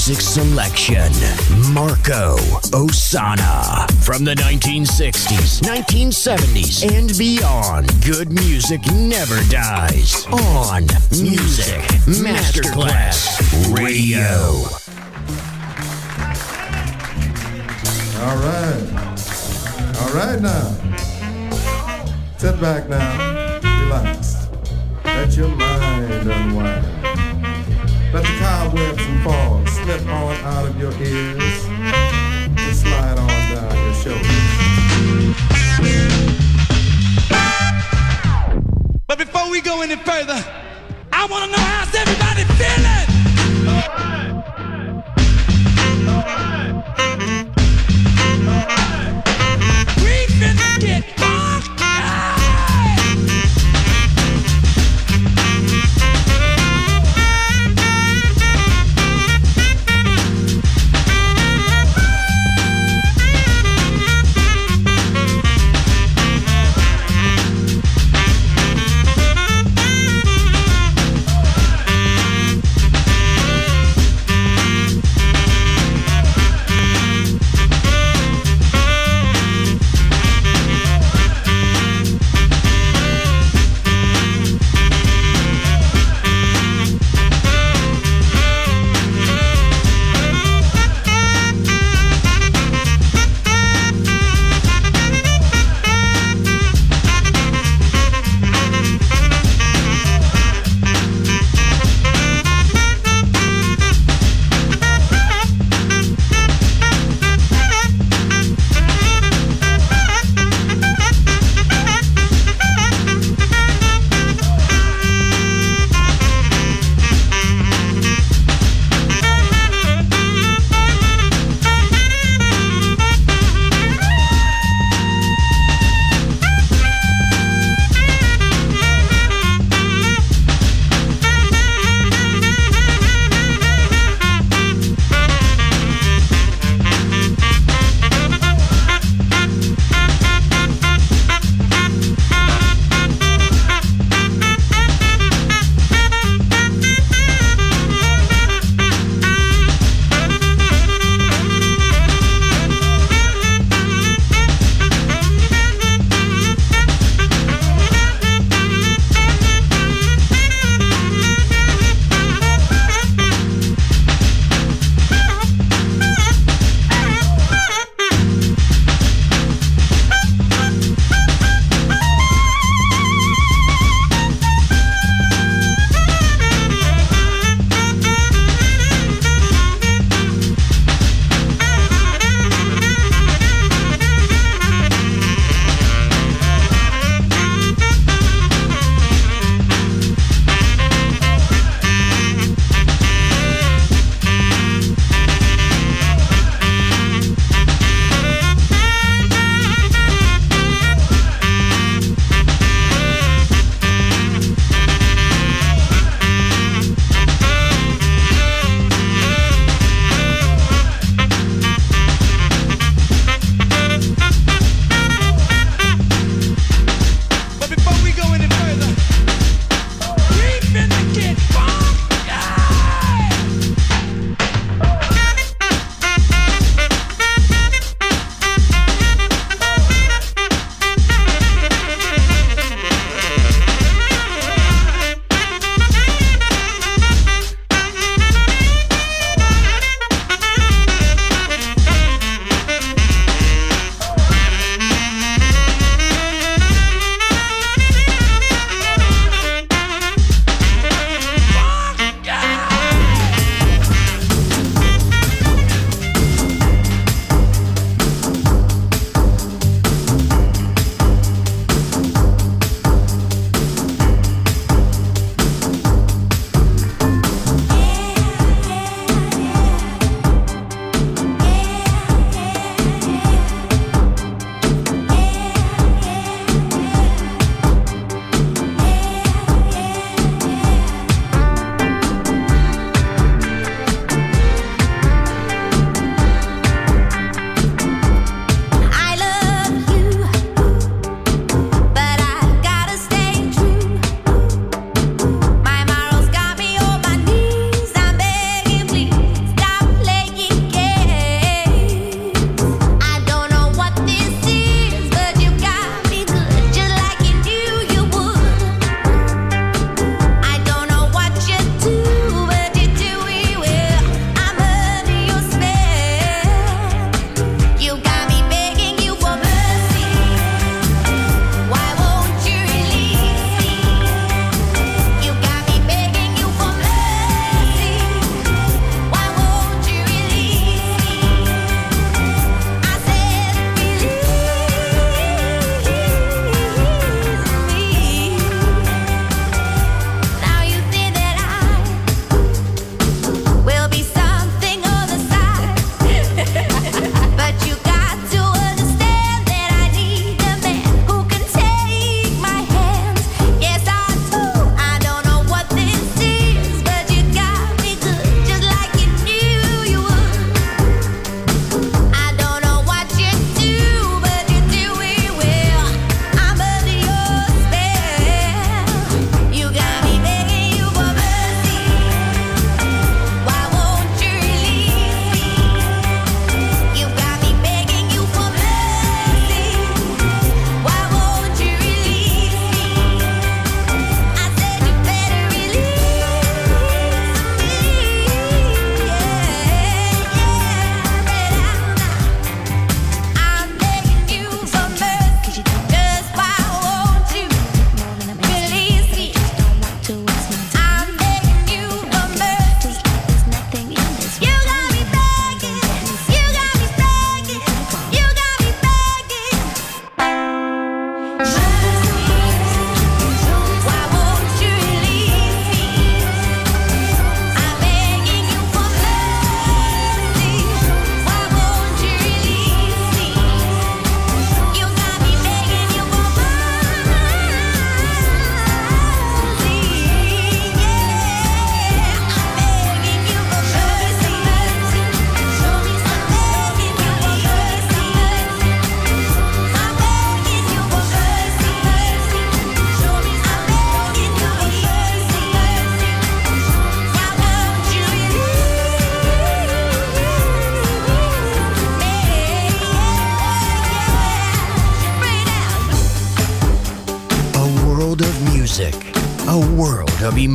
Music selection Marco Ossanna. From the 1960s, 1970s, and beyond, good music never dies. On Music Masterclass Radio. All right. All right now. Sit back now. Relax. Let your mind unwind. Let the cobwebs and fog slip on out of your ears and slide on down your shoulders. But before we go any further, I want to know how's everybody feeling? We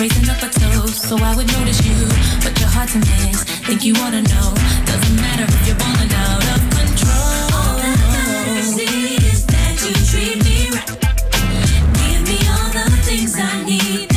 raising up a toast so I would notice you. But your heart's a mess, think you wanna know. Doesn't matter if you're balling out of control. All I ever see is that you treat me right. Give me all the things I need.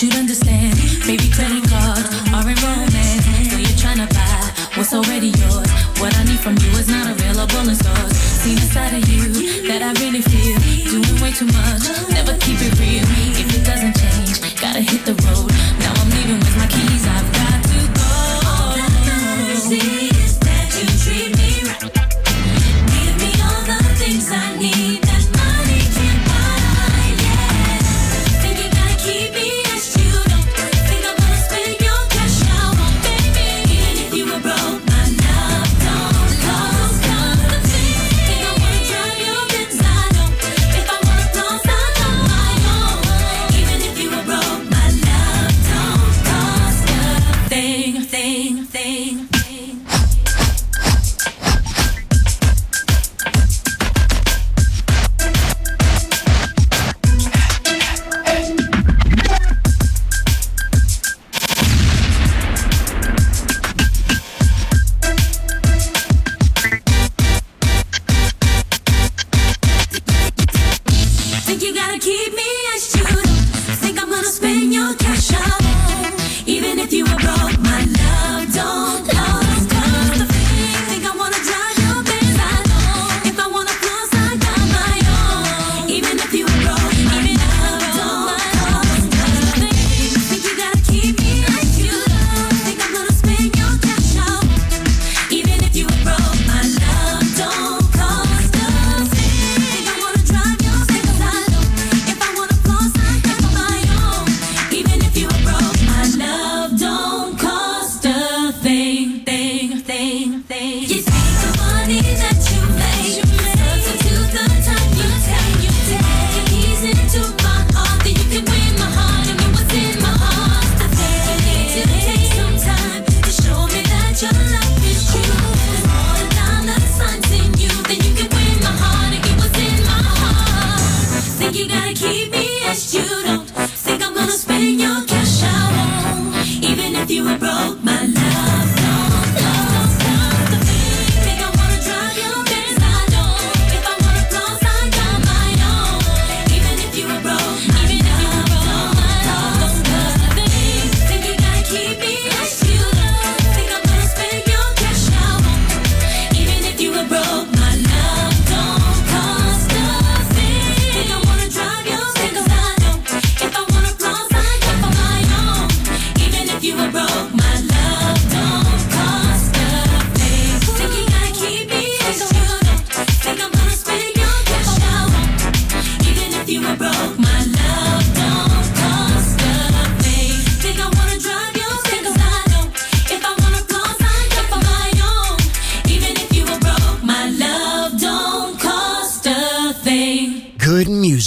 thought you'd understand. Maybe credit cards are in romance. So you're trying to buy what's already yours. What I need from you is not available in stores. Seen inside of you that I really feel. Doing way too much. Think you gotta keep me as you. Think I'm gonna spend your cash up? Even if you were broke, my love don't.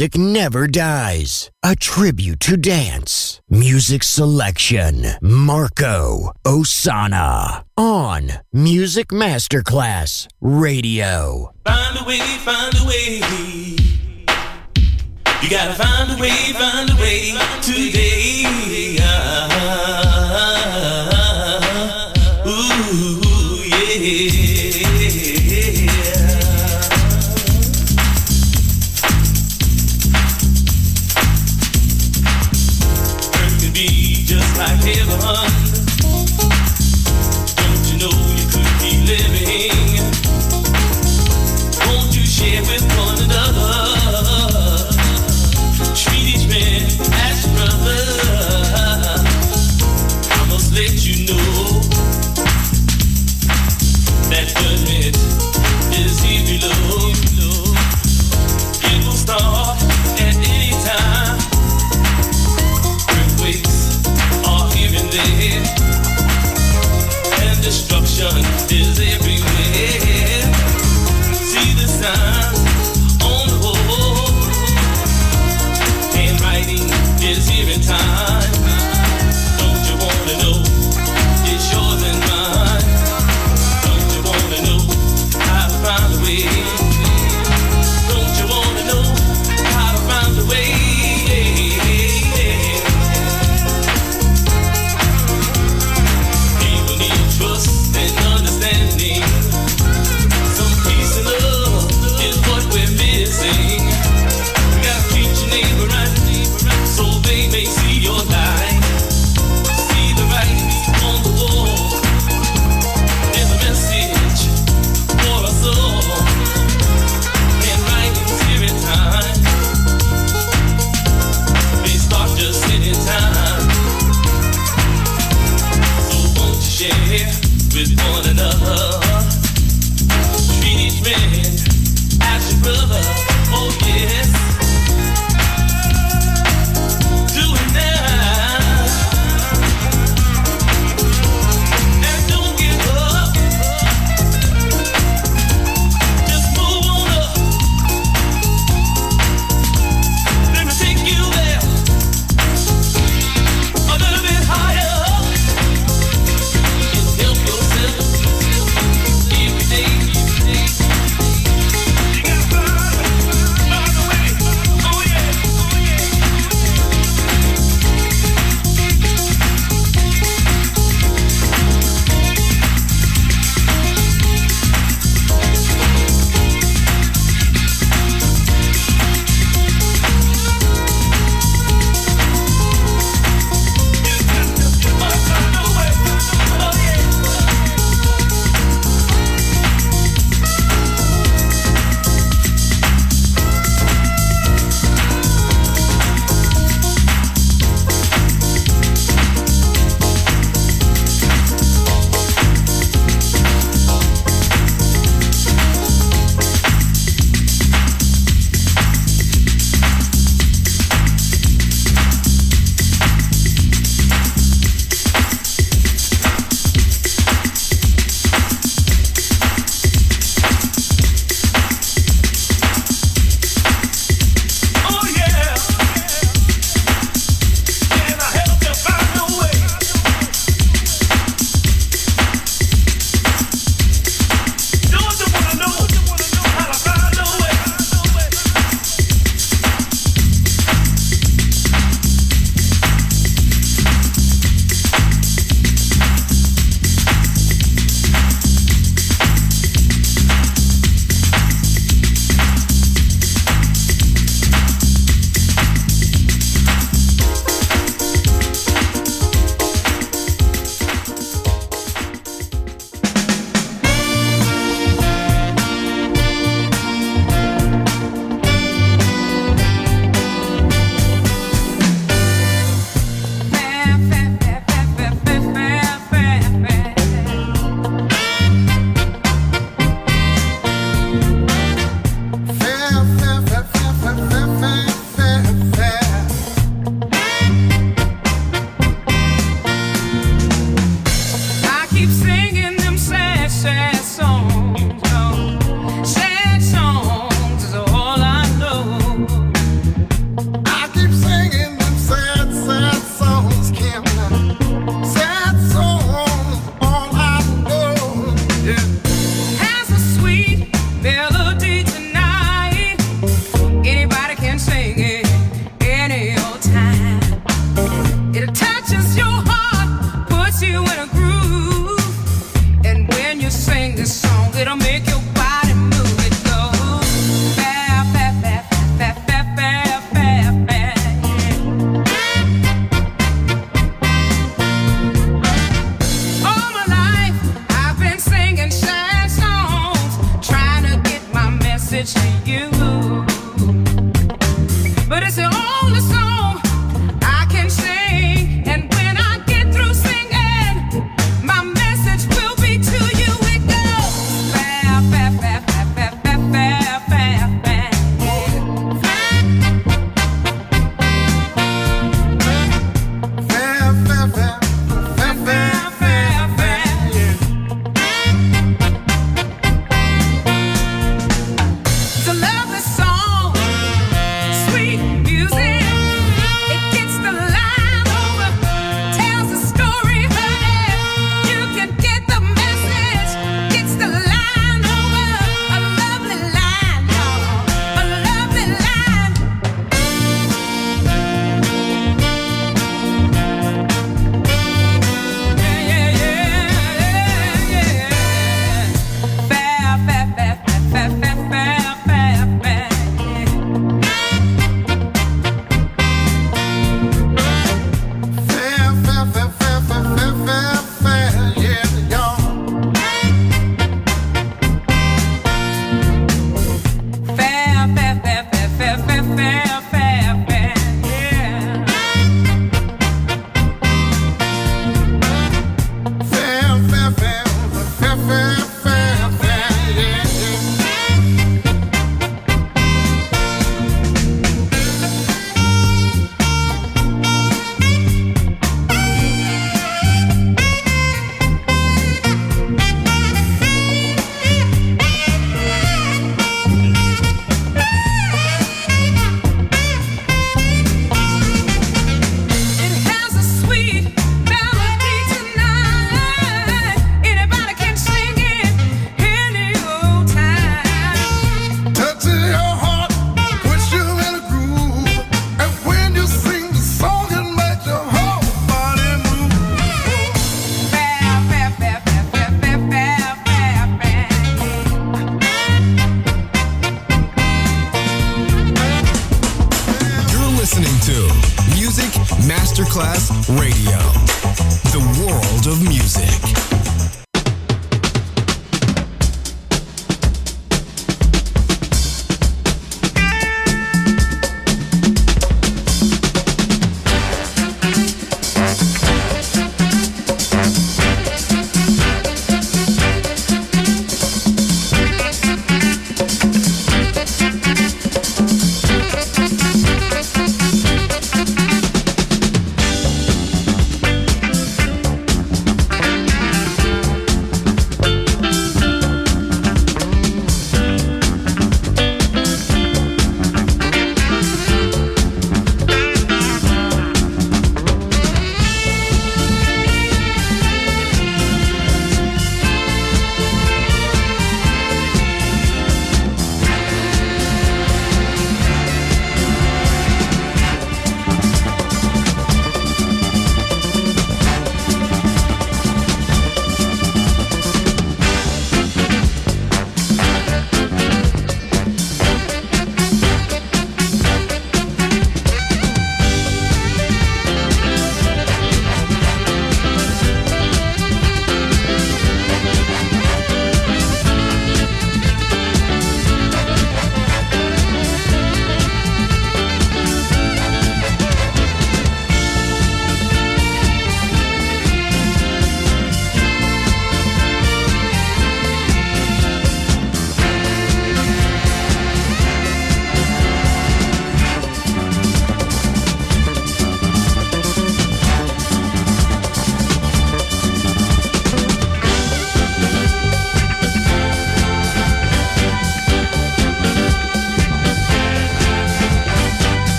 Music Never Dies. A tribute to dance. Music selection. Marco Ossanna. On Music Masterclass Radio. Find a way, find a way. You gotta find a way, find a way today. Ooh, yeah. live. Don't you know you could be living?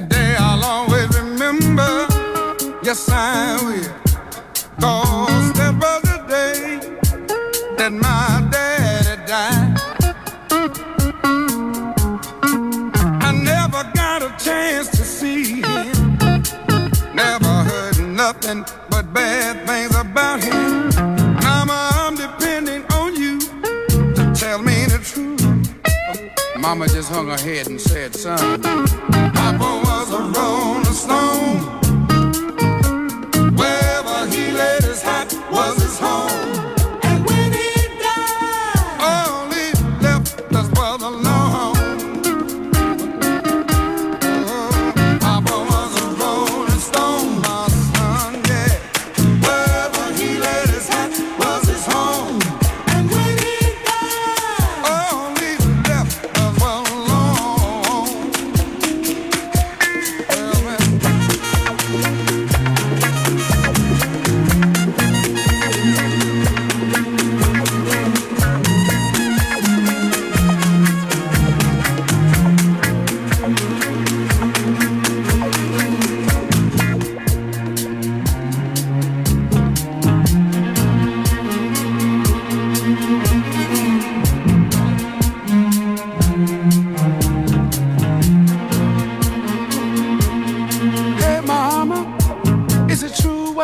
that day.